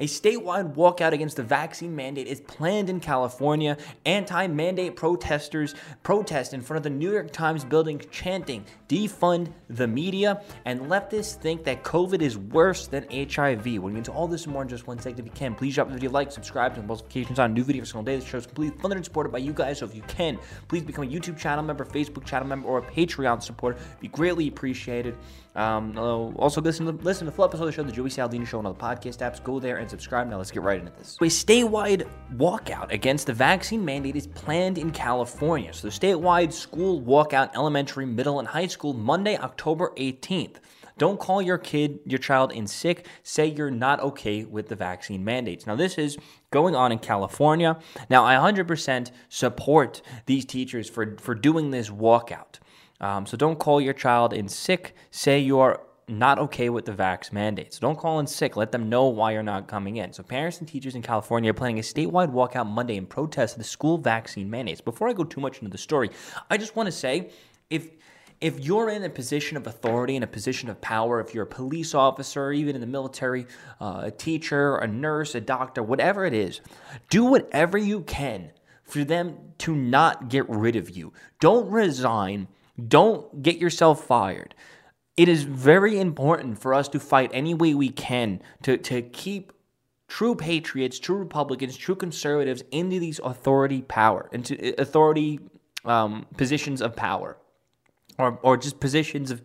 A statewide walkout against the vaccine mandate is planned in California. Anti mandate protesters protest in front of the New York Times building chanting, defund the media, and leftists think that COVID is worse than HIV. We'll get into all this more in just one second. If you can, please drop the video, like, subscribe to notifications on new videos every single day. This show is completely funded and supported by you guys. So if you can, please become a YouTube channel member, Facebook channel member, or a Patreon supporter. Be greatly appreciated. Um, also, listen to listen to the full episode of the show, the Joey Saladino Show, on all the podcast apps. Go there and subscribe. Now let's get right into this. A statewide walkout against the vaccine mandate is planned in California. So the statewide school walkout, elementary, middle, and high school, Monday, October 18th. Don't call your kid, your child in sick. Say you're not okay with the vaccine mandates. Now, this is going on in California. Now, I 100% support these teachers for, for doing this walkout. Um, so don't call your child in sick. Say you are not okay with the vax mandates. Don't call in sick. Let them know why you're not coming in. So parents and teachers in California are planning a statewide walkout Monday in protest of the school vaccine mandates. Before I go too much into the story, I just want to say if if you're in a position of authority, in a position of power, if you're a police officer, even in the military, uh, a teacher, a nurse, a doctor, whatever it is, do whatever you can for them to not get rid of you. Don't resign don't get yourself fired. It is very important for us to fight any way we can to, to keep true patriots, true Republicans, true conservatives into these authority power, into authority um, positions of power, or or just positions of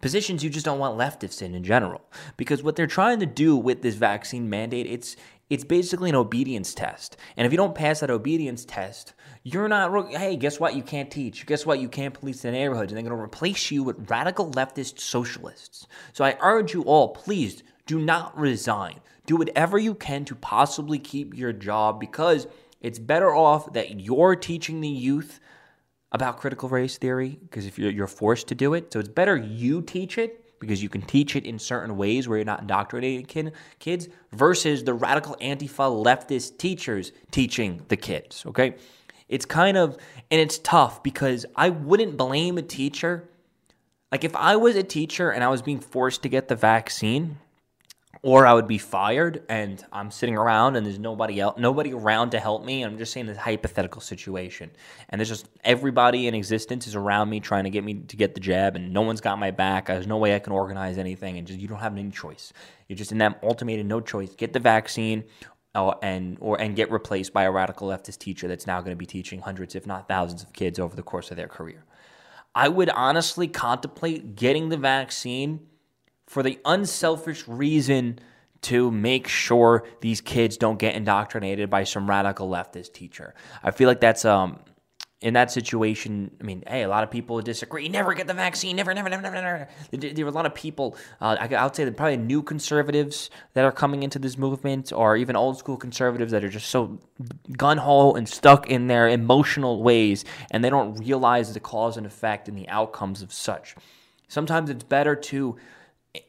positions you just don't want leftists in in general. Because what they're trying to do with this vaccine mandate, it's it's basically an obedience test. And if you don't pass that obedience test, you're not, hey, guess what? You can't teach. Guess what? You can't police the neighborhoods. And they're going to replace you with radical leftist socialists. So I urge you all, please do not resign. Do whatever you can to possibly keep your job because it's better off that you're teaching the youth about critical race theory because if you're, you're forced to do it. So it's better you teach it because you can teach it in certain ways where you're not indoctrinating kid, kids versus the radical Antifa leftist teachers teaching the kids, okay? It's kind of, and it's tough because I wouldn't blame a teacher. Like if I was a teacher and I was being forced to get the vaccine, or I would be fired and I'm sitting around and there's nobody else, nobody around to help me. I'm just saying this hypothetical situation, and there's just everybody in existence is around me trying to get me to get the jab, and no one's got my back. There's no way I can organize anything, and just you don't have any choice. You're just in that ultimatum, no choice. Get the vaccine, uh, and or and get replaced by a radical leftist teacher that's now going to be teaching hundreds, if not thousands, of kids over the course of their career. I would honestly contemplate getting the vaccine for the unselfish reason to make sure these kids don't get indoctrinated by some radical leftist teacher. I feel like that's um in that situation, I mean, hey, a lot of people disagree. Never get the vaccine. Never, never, never, never, never. There were a lot of people. Uh, I, would say that probably new conservatives that are coming into this movement, or even old school conservatives that are just so gun ho and stuck in their emotional ways, and they don't realize the cause and effect and the outcomes of such. Sometimes it's better to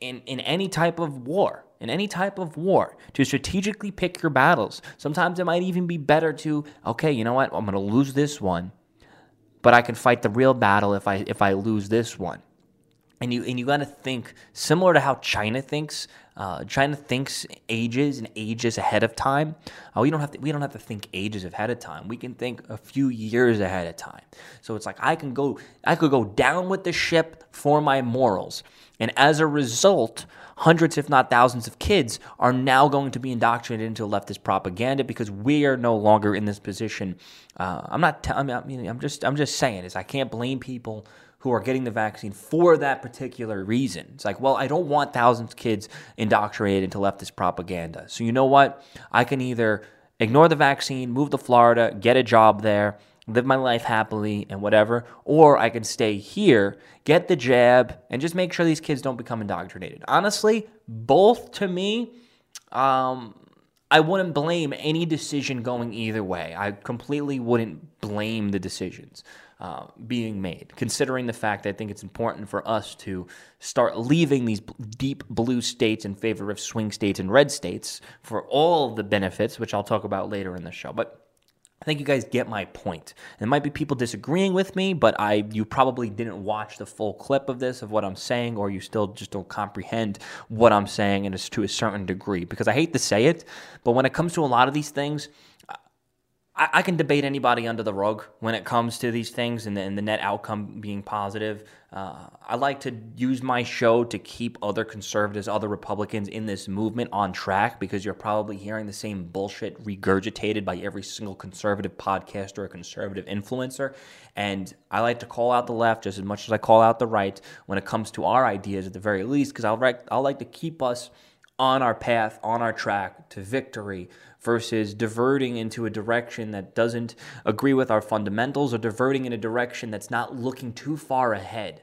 in, in any type of war, in any type of war, to strategically pick your battles. Sometimes it might even be better to, okay, you know what, I'm going to lose this one, but I can fight the real battle if I if I lose this one. And you and you got to think similar to how China thinks. Uh, China thinks ages and ages ahead of time. Uh, we don't have to. We don't have to think ages ahead of time. We can think a few years ahead of time. So it's like I can go. I could go down with the ship for my morals. And as a result, hundreds, if not thousands, of kids are now going to be indoctrinated into leftist propaganda because we are no longer in this position. Uh, I'm not. T- I mean, I'm just. I'm just saying is I can't blame people who are getting the vaccine for that particular reason. It's like, well, I don't want thousands of kids indoctrinated into leftist propaganda. So you know what? I can either ignore the vaccine, move to Florida, get a job there, live my life happily and whatever, or I can stay here, get the jab, and just make sure these kids don't become indoctrinated. Honestly, both to me, um, I wouldn't blame any decision going either way. I completely wouldn't blame the decisions uh, being made, considering the fact that I think it's important for us to start leaving these deep blue states in favor of swing states and red states for all the benefits, which I'll talk about later in the show. But I think you guys get my point. There might be people disagreeing with me, but I you probably didn't watch the full clip of this of what I'm saying, or you still just don't comprehend what I'm saying, and it's to a certain degree. Because I hate to say it, but when it comes to a lot of these things, I, I, can debate anybody under the rug when it comes to these things and the, and the net outcome being positive. Uh, I like to use my show to keep other conservatives, other Republicans in this movement on track because you're probably hearing the same bullshit regurgitated by every single conservative podcaster or conservative influencer. And I like to call out the left just as much as I call out the right when it comes to our ideas at the very least because I'll, I'll like to keep us on our path, on our track to victory versus diverting into a direction that doesn't agree with our fundamentals or diverting in a direction that's not looking too far ahead.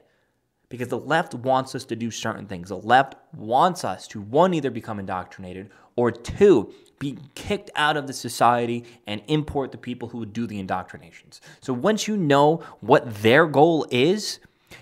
Because the left wants us to do certain things. The left wants us to, one, either become indoctrinated, or two, be kicked out of the society and import the people who would do the indoctrinations. So once you know what their goal is,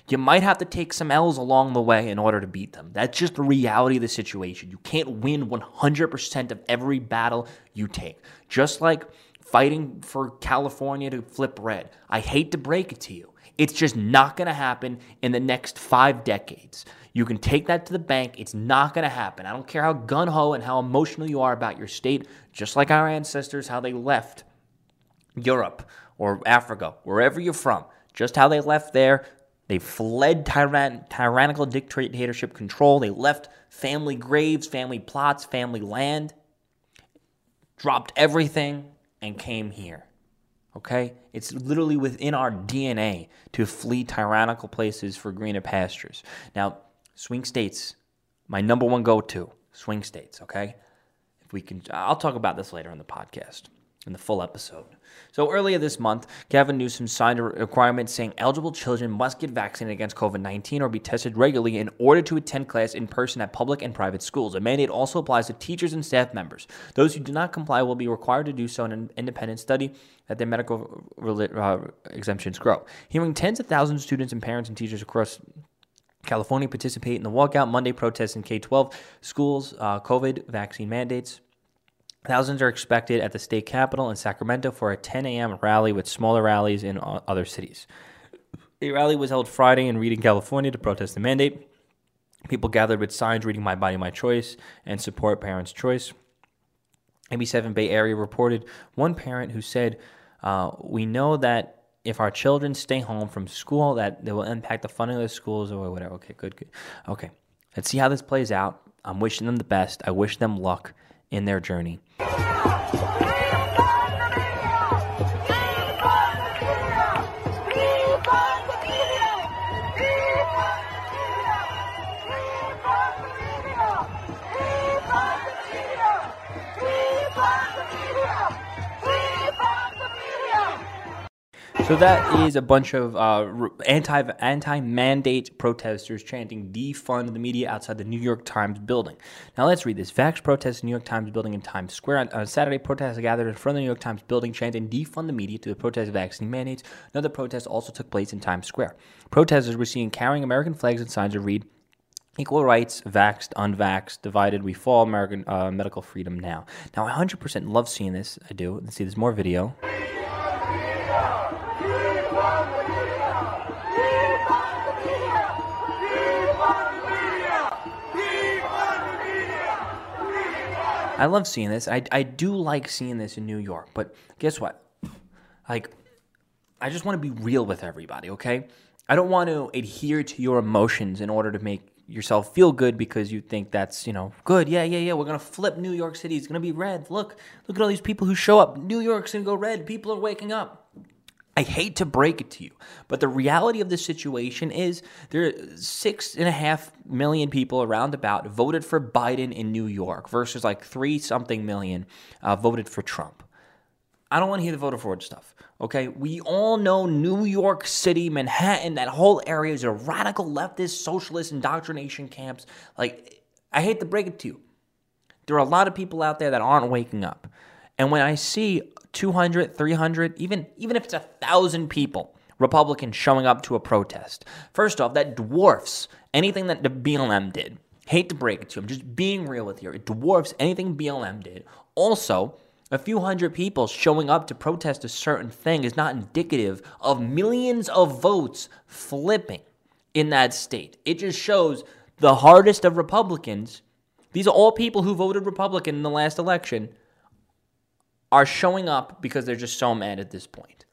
you might have to take some L's along the way in order to beat them. That's just the reality of the situation. You can't win 100% of every battle you take. Just like fighting for California to flip red. I hate to break it to you. It's just not going to happen in the next five decades. You can take that to the bank. It's not going to happen. I don't care how gun ho and how emotional you are about your state, just like our ancestors, how they left Europe or Africa, wherever you're from, just how they left there they fled tyran- tyrannical dictatorship control. They left family graves, family plots, family land, dropped everything, and came here. Okay? It's literally within our DNA to flee tyrannical places for greener pastures. Now, swing states, my number one go to, swing states, okay? If we can, I'll talk about this later in the podcast in the full episode. So earlier this month, Gavin Newsom signed a requirement saying eligible children must get vaccinated against COVID 19 or be tested regularly in order to attend class in person at public and private schools. A mandate also applies to teachers and staff members. Those who do not comply will be required to do so in an independent study that their medical uh, exemptions grow. Hearing tens of thousands of students and parents and teachers across California participate in the walkout Monday protests in K 12 schools, uh, COVID vaccine mandates. Thousands are expected at the state capitol in Sacramento for a 10 a.m. rally with smaller rallies in other cities. A rally was held Friday in Redding, California to protest the mandate. People gathered with signs reading My Body, My Choice and support parents' choice. ABC7 Bay Area reported one parent who said, uh, We know that if our children stay home from school, that they will impact the funding of the schools or whatever. Okay, good, good. Okay, let's see how this plays out. I'm wishing them the best. I wish them luck in their journey. So that is a bunch of uh, anti anti mandate protesters chanting "defund the media" outside the New York Times building. Now let's read this. Vax protests New York Times building in Times Square on, on Saturday. Protesters gathered in front of the New York Times building chanting "defund the media" to the protest vaccine mandates. Another protest also took place in Times Square. Protesters were seen carrying American flags and signs that read Equal rights, vaxxed, unvaxxed, divided, we fall, American uh, medical freedom now. Now, I 100% love seeing this. I do. Let's see, there's more video. I love seeing this. I, I do like seeing this in New York, but guess what? Like, I just want to be real with everybody, okay? I don't want to adhere to your emotions in order to make yourself feel good because you think that's, you know, good. Yeah, yeah, yeah. We're going to flip New York City. It's going to be red. Look, look at all these people who show up. New York's going to go red. People are waking up. I hate to break it to you, but the reality of this situation is there are six and a half million people around about voted for Biden in New York versus like three something million uh, voted for Trump. I don't want to hear the voter fraud stuff. Okay, we all know New York City, Manhattan, that whole area is a radical leftist, socialist indoctrination camps. Like, I hate to break it to you. There are a lot of people out there that aren't waking up. And when I see 200, 300, even even if it's a thousand people, Republicans showing up to a protest. First off, that dwarfs anything that the BLM did. Hate to break it to I'm just being real with you. It dwarfs anything BLM did. Also, A few hundred people showing up to protest a certain thing is not indicative of millions of votes flipping in that state. It just shows the hardest of Republicans. These are all people who voted Republican in the last election are showing up because they're just so mad at this point.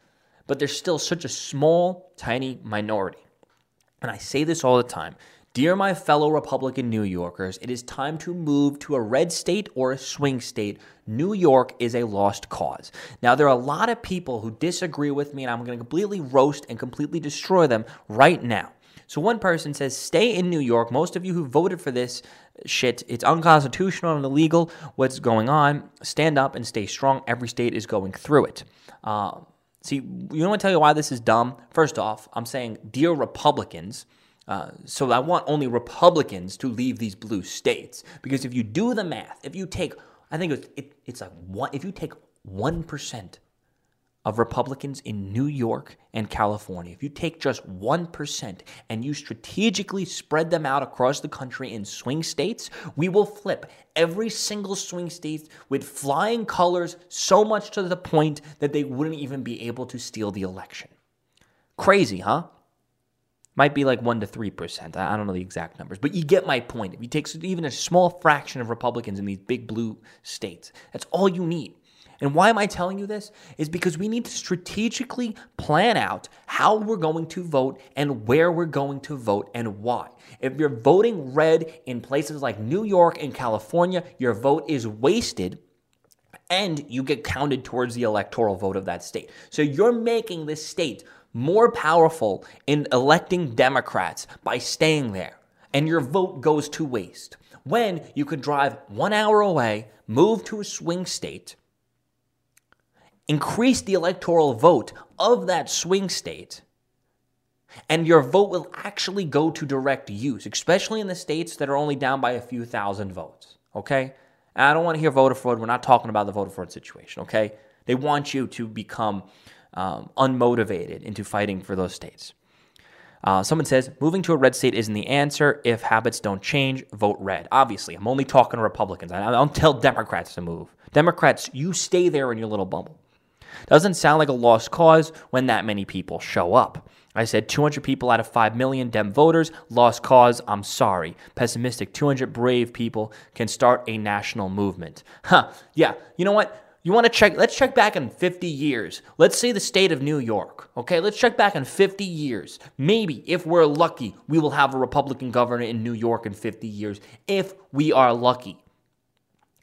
But they're still such a small, tiny minority. And I say this all the time. Dear my fellow Republican New Yorkers, it is time to move to a red state or a swing state. New York is a lost cause. Now, there are a lot of people who disagree with me, and I'm going to completely roast and completely destroy them right now. So, one person says, Stay in New York. Most of you who voted for this shit, it's unconstitutional and illegal. What's going on? Stand up and stay strong. Every state is going through it. Uh, see, you want to tell you why this is dumb? First off, I'm saying, Dear Republicans, uh, so I want only Republicans to leave these blue states because if you do the math, if you take, I think it's, it, it's like one, if you take one percent of Republicans in New York and California, if you take just 1% and you strategically spread them out across the country in swing states, we will flip every single swing state with flying colors so much to the point that they wouldn't even be able to steal the election. Crazy, huh? Might be like 1% to 3%. I don't know the exact numbers, but you get my point. If you take even a small fraction of Republicans in these big blue states, that's all you need. And why am I telling you this? Is because we need to strategically plan out how we're going to vote and where we're going to vote and why. If you're voting red in places like New York and California, your vote is wasted and you get counted towards the electoral vote of that state. So you're making this state more powerful in electing Democrats by staying there, and your vote goes to waste. When you could drive one hour away, move to a swing state, increase the electoral vote of that swing state, and your vote will actually go to direct use, especially in the states that are only down by a few thousand votes. Okay? And I don't want to hear voter fraud. We're not talking about the voter fraud situation. Okay? They want you to become um, unmotivated into fighting for those states. Uh, someone says moving to a red state isn't the answer. If habits don't change, vote red. Obviously, I'm only talking to Republicans. I don't tell Democrats to move. Democrats, you stay there in your little bubble. Doesn't sound like a lost cause when that many people show up. I said 200 people out of 5 million Dem voters, lost cause, I'm sorry. Pessimistic, 200 brave people can start a national movement. Huh, yeah, you know what? You want to check, let's check back in 50 years. Let's say the state of New York, okay? Let's check back in 50 years. Maybe, if we're lucky, we will have a Republican governor in New York in 50 years, if we are lucky.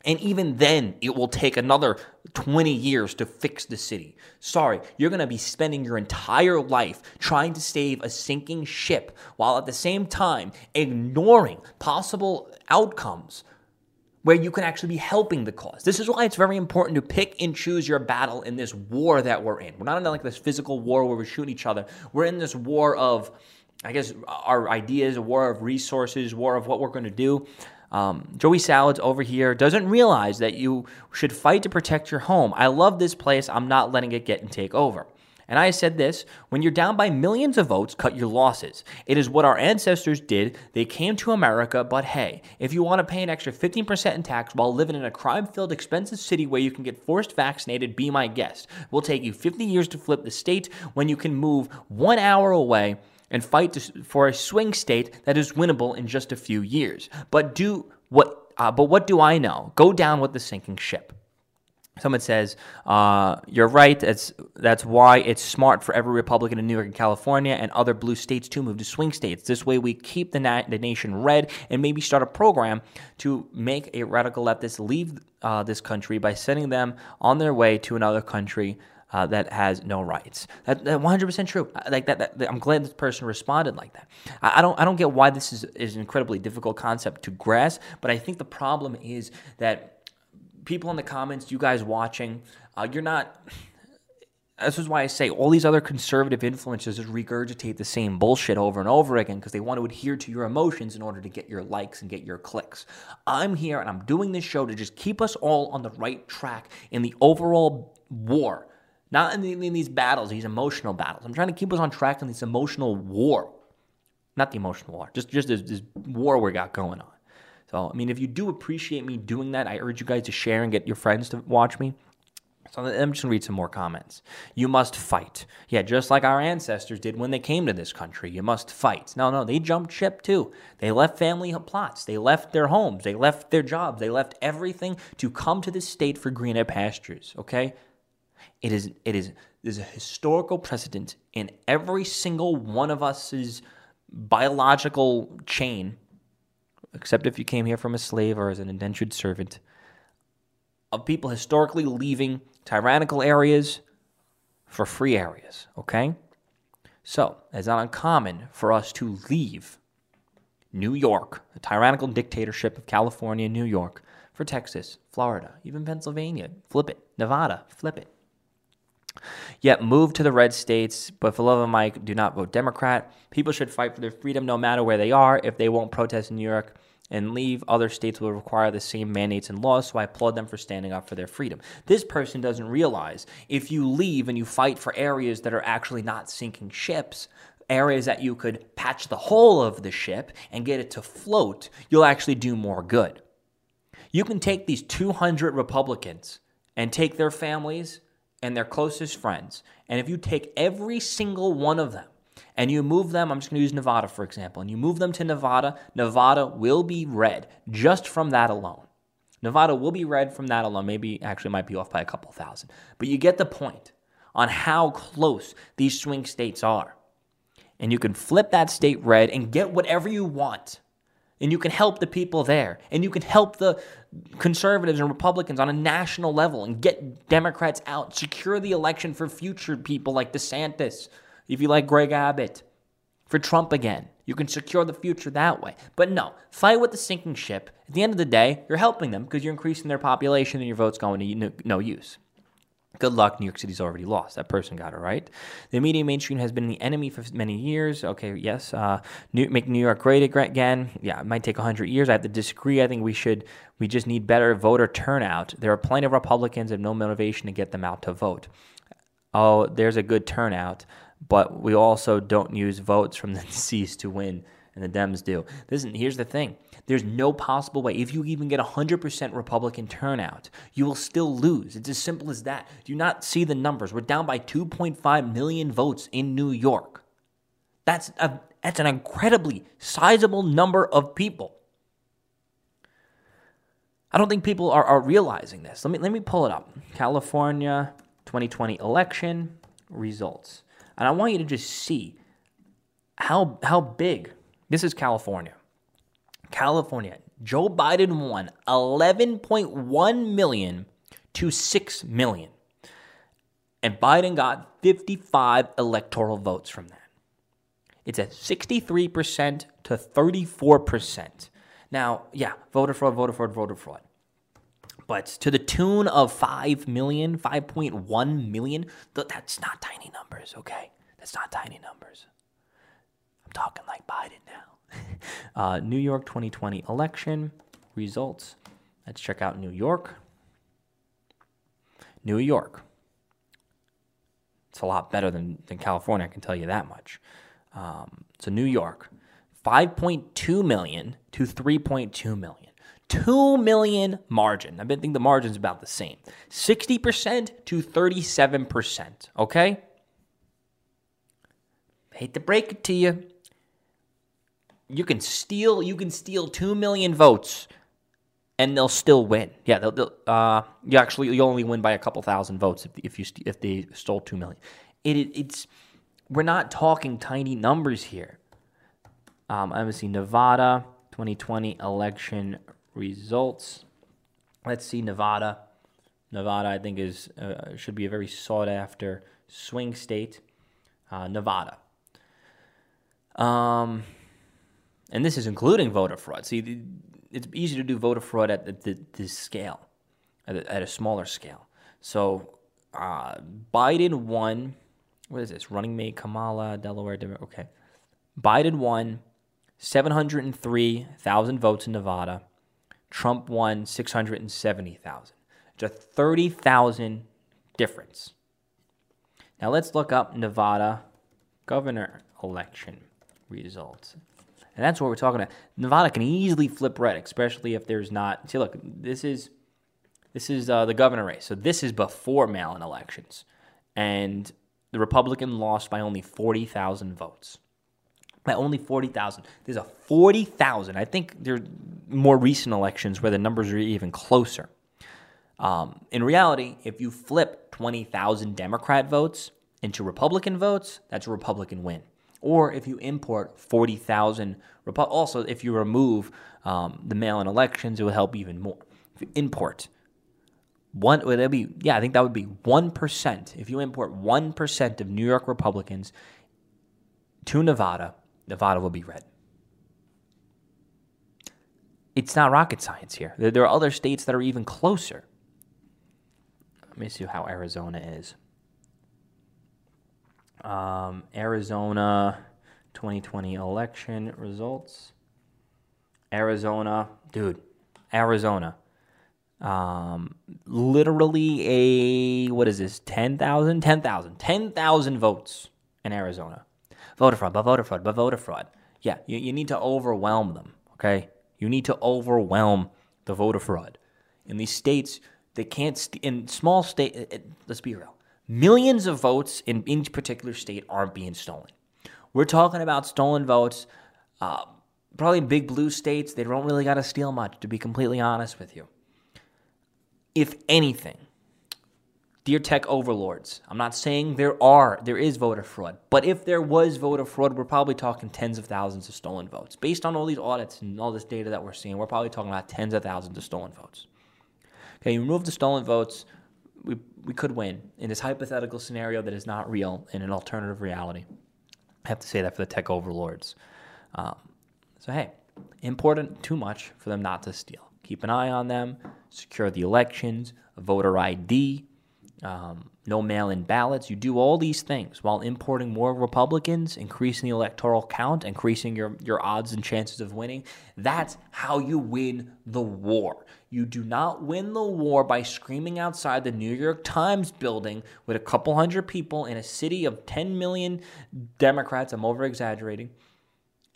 And even then, it will take another 20 years to fix the city. Sorry, you're going to be spending your entire life trying to save a sinking ship while at the same time ignoring possible outcomes where you can actually be helping the cause. This is why it's very important to pick and choose your battle in this war that we're in. We're not in like this physical war where we're shooting each other. We're in this war of, I guess, our ideas, a war of resources, war of what we're going to do. Um, Joey Salads over here doesn't realize that you should fight to protect your home. I love this place. I'm not letting it get and take over. And I said this when you're down by millions of votes, cut your losses. It is what our ancestors did. They came to America, but hey, if you want to pay an extra 15% in tax while living in a crime filled, expensive city where you can get forced vaccinated, be my guest. We'll take you 50 years to flip the state when you can move one hour away and fight for a swing state that is winnable in just a few years. But do what? Uh, but what do I know? Go down with the sinking ship. Someone says, uh, "You're right. That's that's why it's smart for every Republican in New York and California and other blue states to move to swing states. This way, we keep the, na- the nation red and maybe start a program to make a radical leftist leave uh, this country by sending them on their way to another country." Uh, that has no rights. That, that 100% true. Like that, that, I'm glad this person responded like that. I, I, don't. I don't get why this is, is an incredibly difficult concept to grasp. But I think the problem is that people in the comments, you guys watching, uh, you're not. This is why I say all these other conservative influencers just regurgitate the same bullshit over and over again because they want to adhere to your emotions in order to get your likes and get your clicks. I'm here and I'm doing this show to just keep us all on the right track in the overall war, not in, the, in these battles, these emotional battles. I'm trying to keep us on track in this emotional war, not the emotional war, just just this, this war we got going on. So, I mean, if you do appreciate me doing that, I urge you guys to share and get your friends to watch me. So I'm just to read some more comments. You must fight. Yeah, just like our ancestors did when they came to this country. You must fight. No, no, they jumped ship too. They left family plots. They left their homes. They left their jobs. They left everything to come to this state for greener pastures, okay? It is it is there's a historical precedent in every single one of us's biological chain, except if you came here from a slave or as an indentured servant, of people historically leaving tyrannical areas for free areas, okay? So, it's not uncommon for us to leave New York, the tyrannical dictatorship of California New York, for Texas, Florida, even Pennsylvania, flip it, Nevada, flip it. Yet move to the red states, but for love of Mike, do not vote Democrat. People should fight for their freedom no matter where they are. If they won't protest in New York and leave, other states will require the same mandates and laws, so I applaud them for standing up for their freedom. This person doesn't realize if you leave and you fight for areas that are actually not sinking ships, areas that you could patch the hole of the ship and get it to float, you'll actually do more good. You can take these 200 Republicans and take their families and their closest friends, and if you take every single one of them and you move them, I'm just going to use Nevada for example, and you move them to Nevada, Nevada will be red just from that alone. Nevada will be red from that alone. Maybe actually might be off by a couple thousand. But you get the point on how close these swing states are. And you can flip that state red and get whatever you want and you can help the people there. And you can help the conservatives and republicans on a national level and get democrats out secure the election for future people like desantis if you like greg abbott for trump again. You can secure the future that way. But no fight with the sinking ship. At the end of the day you're helping them because you're increasing their population and your vote's going to no use Good luck. New York City's already lost. That person got it right. The media mainstream has been the enemy for many years. Okay, yes. Uh, New, make New York great again. Yeah, it might take 100 years. I have to disagree. I think we should, we just need better voter turnout. There are plenty of Republicans have no motivation to get them out to vote. Oh, there's a good turnout, but we also don't use votes from the deceased to win and the Dems do. Listen, here's the thing there's no possible way. If you even get 100% Republican turnout, you will still lose. It's as simple as that. Do you not see the numbers? We're down by 2.5 million votes in New York. That's, a, that's an incredibly sizable number of people. I don't think people are, are realizing this. Let me, let me pull it up. California 2020 election results. And I want you to just see how, how big this is California. California, Joe Biden won 11.1 million to 6 million. And Biden got 55 electoral votes from that. It's at 63% to 34%. Now, yeah, voter fraud, voter fraud, voter fraud. But to the tune of 5 million, 5.1 million, that's not tiny numbers, okay? That's not tiny numbers. I'm talking like Biden now. uh, New York 2020 election results. Let's check out New York. New York. It's a lot better than, than California, I can tell you that much. Um, so, New York, 5.2 million to 3.2 million. 2 million margin. I think the margin's about the same. 60% to 37%. Okay? Hate to break it to you you can steal you can steal two million votes and they'll still win. Yeah, they'll, they'll uh, you actually you only win by a couple thousand votes if if you if they stole two million. It, it it's we're not talking tiny numbers here. Um, I'm gonna see Nevada 2020 election results. Let's see Nevada. Nevada, I think, is uh, should be a very sought after swing state. Uh, Nevada. Um, and this is including voter fraud. See, it's easy to do voter fraud at the, this scale, at a, at a, smaller scale. So uh, Biden won. What is this? Running mate Kamala, Delaware. Okay, Biden won 703,000 votes in Nevada. Trump won 670,000. Just a 30,000 difference. Now let's look up Nevada governor election results. And that's what we're talking about. Nevada can easily flip red, especially if there's not. See, look, this is This is uh, the governor race. So this is before mail in elections. And the Republican lost by only 40,000 votes. By only 40,000. There's a 40,000. I think there are more recent elections where the numbers are even closer. Um, in reality, if you flip 20,000 Democrat votes into Republican votes, that's a Republican win. Or if you import 40,000, also if you remove um, the mail-in elections, it will help even more. If you import one, would that be? Yeah, I think that would be one percent. If you import one percent of New York Republicans to Nevada, Nevada will be red. It's not rocket science here. There are other states that are even closer. Let me see how Arizona is. Um, Arizona 2020 election results. Arizona, dude, Arizona. Um, literally a, what is this, 10,000? 10,000. 10,000 votes in Arizona. Voter fraud, but voter fraud, but voter fraud. Yeah, you, you need to overwhelm them, okay? You need to overwhelm the voter fraud. In these states, they can't, st- in small state, let's be real, millions of votes in each particular state aren't being stolen. We're talking about stolen votes. Uh, probably in big blue states, they don't really got to steal much, to be completely honest with you. If anything, dear tech overlords, I'm not saying there are, there is voter fraud, but if there was voter fraud, we're probably talking tens of thousands of stolen votes. Based on all these audits and all this data that we're seeing, we're probably talking about tens of thousands of stolen votes. Okay, you remove the stolen votes, we, we could win in this hypothetical scenario that is not real in an alternative reality. I have to say that for the tech overlords. Um, so, hey, important too much for them not to steal. Keep an eye on them, secure the elections, voter ID, um, no mail in ballots. You do all these things while importing more Republicans, increasing the electoral count, increasing your, your odds and chances of winning. That's how you win the war. You do not win the war by screaming outside the New York Times building with a couple hundred people in a city of 10 million Democrats. I'm over exaggerating.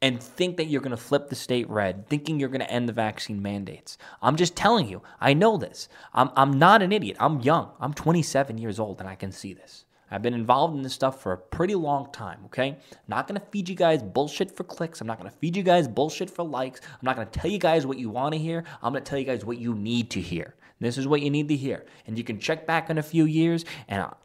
And think that you're going to flip the state red, thinking you're going to end the vaccine mandates. I'm just telling you, I know this. I'm, I'm not an idiot. I'm young. I'm 27 years old, and I can see this. I've been involved in this stuff for a pretty long time, okay? Not gonna feed you guys bullshit for clicks. I'm not gonna feed you guys bullshit for likes. I'm not gonna tell you guys what you wanna hear. I'm gonna tell you guys what you need to hear. This is what you need to hear. And you can check back in a few years and I'll,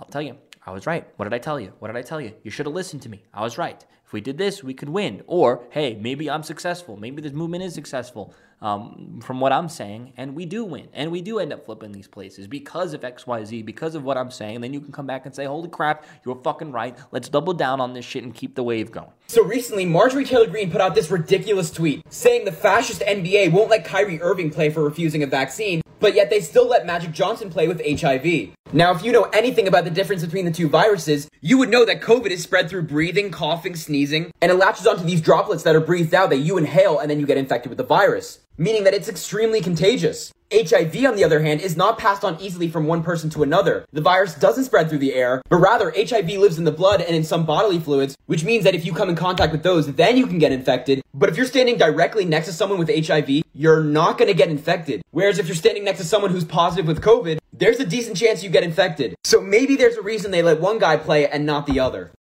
I'll tell you, I was right. What did I tell you? What did I tell you? You should have listened to me. I was right. If we did this, we could win. Or, hey, maybe I'm successful. Maybe this movement is successful um, from what I'm saying, and we do win. And we do end up flipping these places because of XYZ, because of what I'm saying. And then you can come back and say, holy crap, you were fucking right. Let's double down on this shit and keep the wave going. So recently, Marjorie Taylor Greene put out this ridiculous tweet saying the fascist NBA won't let Kyrie Irving play for refusing a vaccine but yet they still let Magic Johnson play with HIV. Now, if you know anything about the difference between the two viruses, you would know that COVID is spread through breathing, coughing, sneezing, and it latches onto these droplets that are breathed out that you inhale and then you get infected with the virus, meaning that it's extremely contagious. HIV, on the other hand, is not passed on easily from one person to another. The virus doesn't spread through the air, but rather HIV lives in the blood and in some bodily fluids, which means that if you come in contact with those, then you can get infected. But if you're standing directly next to someone with HIV, you're not gonna get infected. Whereas if you're standing next to someone who's positive with COVID, there's a decent chance you get infected. So maybe there's a reason they let one guy play and not the other.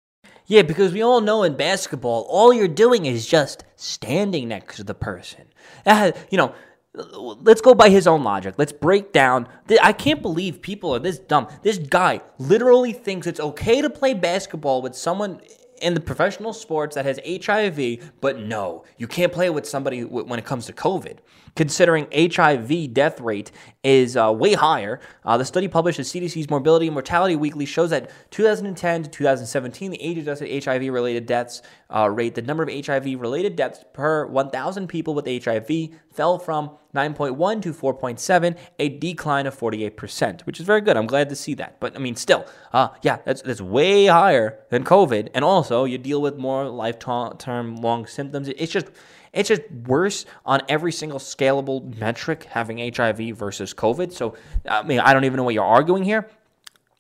Yeah, because we all know in basketball, all you're doing is just standing next to the person. You know, let's go by his own logic. Let's break down. I can't believe people are this dumb. This guy literally thinks it's okay to play basketball with someone in the professional sports that has HIV, but no, you can't play with somebody when it comes to COVID considering HIV death rate is uh, way higher. Uh, the study published at CDC's Morbidity and Mortality Weekly shows that 2010 to 2017, the age-adjusted HIV-related deaths uh, rate, the number of HIV-related deaths per 1,000 people with HIV fell from 9.1 to 4.7, a decline of 48%, which is very good. I'm glad to see that. But I mean, still, uh, yeah, that's, that's way higher than COVID. And also, you deal with more lifetime long symptoms. It's just it's just worse on every single scalable metric having HIV versus COVID. So, I mean, I don't even know what you're arguing here.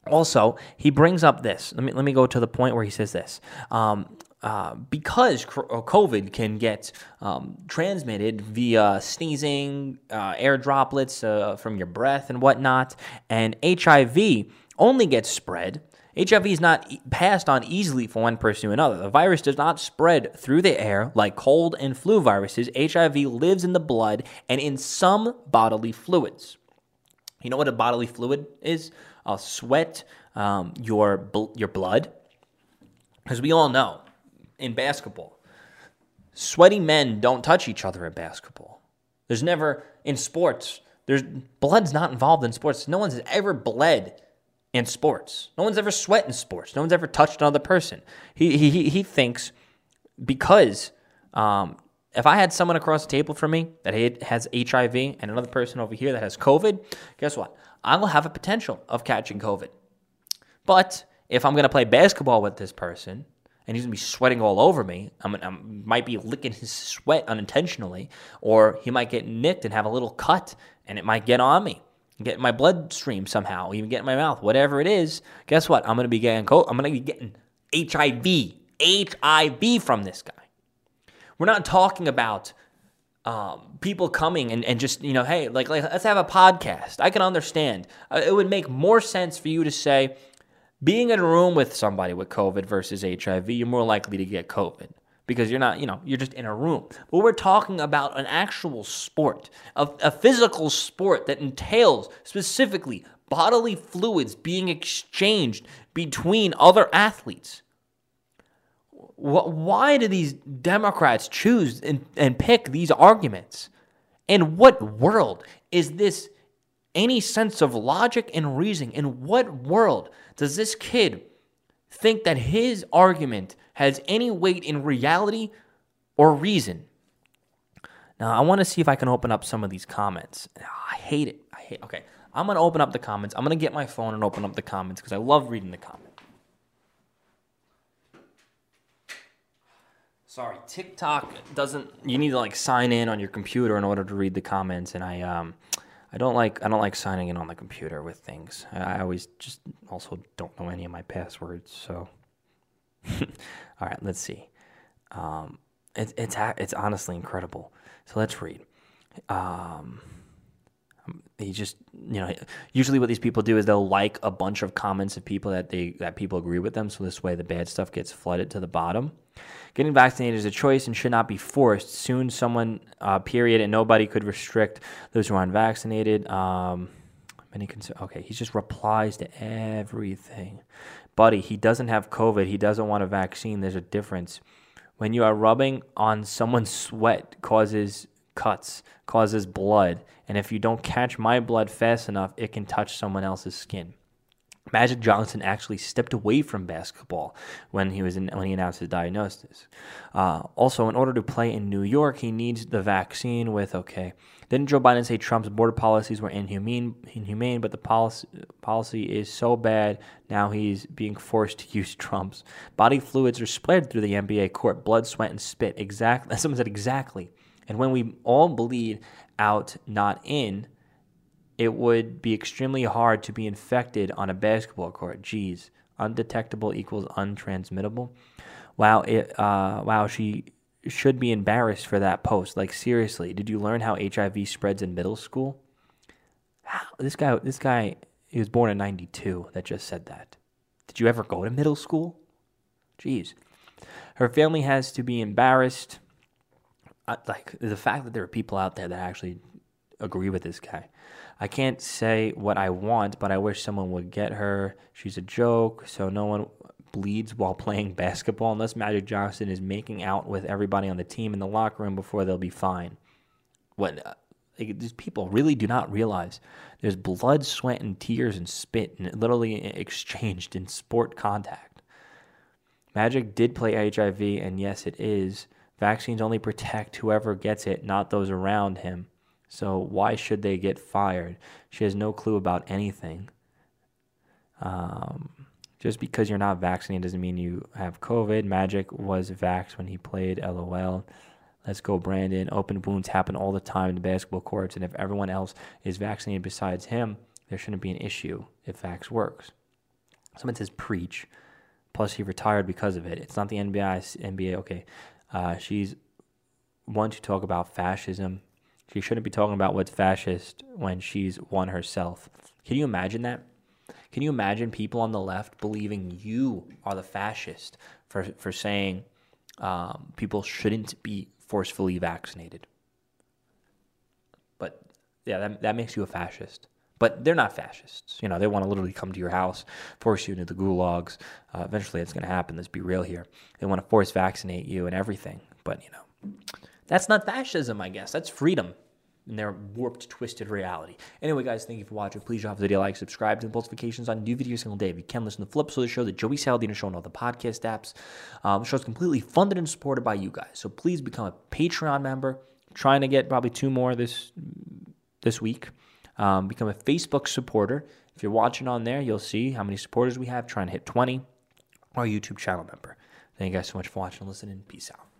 Also, he brings up this. Let me let me go to the point where he says this. Um, uh, because uh, COVID can get um, transmitted via sneezing, uh, air droplets uh, from your breath, and whatnot, and HIV only gets spread. HIV is not passed on easily from one person to another. The virus does not spread through the air like cold and flu viruses. HIV lives in the blood and in some bodily fluids. You know what a bodily fluid is? A sweat, um, your your blood, because we all know in basketball. Sweaty men don't touch each other at basketball. There's never in sports. There's blood's not involved in sports. No one's ever bled in sports. No one's ever sweat in sports. No one's ever touched another person. He he he thinks because um, if I had someone across the table from me that has HIV and another person over here that has COVID, guess what? I will have a potential of catching COVID. But if I'm going to play basketball with this person and he's gonna be sweating all over me. I'm, I might be licking his sweat unintentionally, or he might get nicked and have a little cut, and it might get on me, get in my bloodstream somehow, even get in my mouth, whatever it is. Guess what? I'm gonna be getting I'm gonna be getting HIV, HIV from this guy. We're not talking about um, people coming and, and just you know, hey, like, like let's have a podcast. I can understand. Uh, it would make more sense for you to say, being in a room with somebody with COVID versus HIV, you're more likely to get COVID because you're not, you know, you're just in a room. But we're talking about an actual sport, a, a physical sport that entails specifically bodily fluids being exchanged between other athletes. Why do these Democrats choose and, and pick these arguments? In what world is this any sense of logic and reasoning? In what world does this kid think that his argument has any weight in reality or reason? Now, I want to see if I can open up some of these comments. I hate it. I hate. Okay, I'm gonna open up the comments. I'm gonna get my phone and open up the comments because I love reading the comments. Sorry, TikTok doesn't. You need to like sign in on your computer in order to read the comments, and I um, I don't like I don't like signing in on the computer with things. I always just also don't know any of my passwords. So, all right, let's see. Um, it, it's it's honestly incredible. So let's read. Um, he just you know usually what these people do is they'll like a bunch of comments of people that they that people agree with them so this way the bad stuff gets flooded to the bottom Getting vaccinated is a choice and should not be forced. Soon, someone, uh, period, and nobody could restrict those who are unvaccinated. Um, many concern. Okay, he just replies to everything. Buddy, he doesn't have COVID. He doesn't want a vaccine. There's a difference. When you are rubbing on someone's sweat, causes cuts, causes blood, and if you don't catch my blood fast enough, it can touch someone else's skin. Magic Johnson actually stepped away from basketball when he was in, when he announced his diagnosis. Uh, also, in order to play in New York, he needs the vaccine. With okay, didn't Joe Biden say Trump's border policies were inhumane? Inhumane, but the policy policy is so bad now he's being forced to use Trump's. Body fluids are spread through the NBA court, blood, sweat, and spit. Exactly, someone said exactly. And when we all bleed out, not in, it would be extremely hard to be infected on a basketball court. Geez, undetectable equals untransmittable. Wow, it, uh, wow, she should be embarrassed for that post. Like seriously, did you learn how HIV spreads in middle school? This guy, this guy, he was born in '92. That just said that. Did you ever go to middle school? Jeez, her family has to be embarrassed. like the fact that there are people out there that actually agree with this guy. I can't say what I want, but I wish someone would get her. She's a joke, so no one bleeds while playing basketball unless Magic Johnson is making out with everybody on the team in the locker room before they'll be fine. What uh, like, these people really do not realize there's blood, sweat, and tears and spit and literally exchanged in sport contact. Magic did play HIV, and yes, it is. Vaccines only protect whoever gets it, not those around him. So why should they get fired? She has no clue about anything. Um, just because you're not vaccinated doesn't mean you have COVID. Magic was vaxxed when he played. LOL. Let's go, Brandon. Open wounds happen all the time in the basketball courts, and if everyone else is vaccinated besides him, there shouldn't be an issue if vax works. Someone says preach. Plus, he retired because of it. It's not the NBA. NBA. Okay, uh, she's one to talk about fascism. She shouldn't be talking about what's fascist when she's one herself. Can you imagine that? Can you imagine people on the left believing you are the fascist for for saying um, people shouldn't be forcefully vaccinated? But yeah, that that makes you a fascist. But they're not fascists. You know, they want to literally come to your house, force you into the gulags. Uh, eventually, it's going to happen. Let's be real here. They want to force vaccinate you and everything. But you know, that's not fascism. I guess that's freedom in their warped, twisted reality. Anyway, guys, thank you for watching. Please drop the video like, subscribe to the notifications on new videos single day. If you can, listen to Flips of the show, the Joey Saladino show, and all the podcast apps. Um, the show is completely funded and supported by you guys. So please become a Patreon member. I'm trying to get probably two more this this week. Um, become a Facebook supporter. If you're watching on there, you'll see how many supporters we have. Trying to hit 20. Our YouTube channel member. Thank you guys so much for watching and listening. Peace out.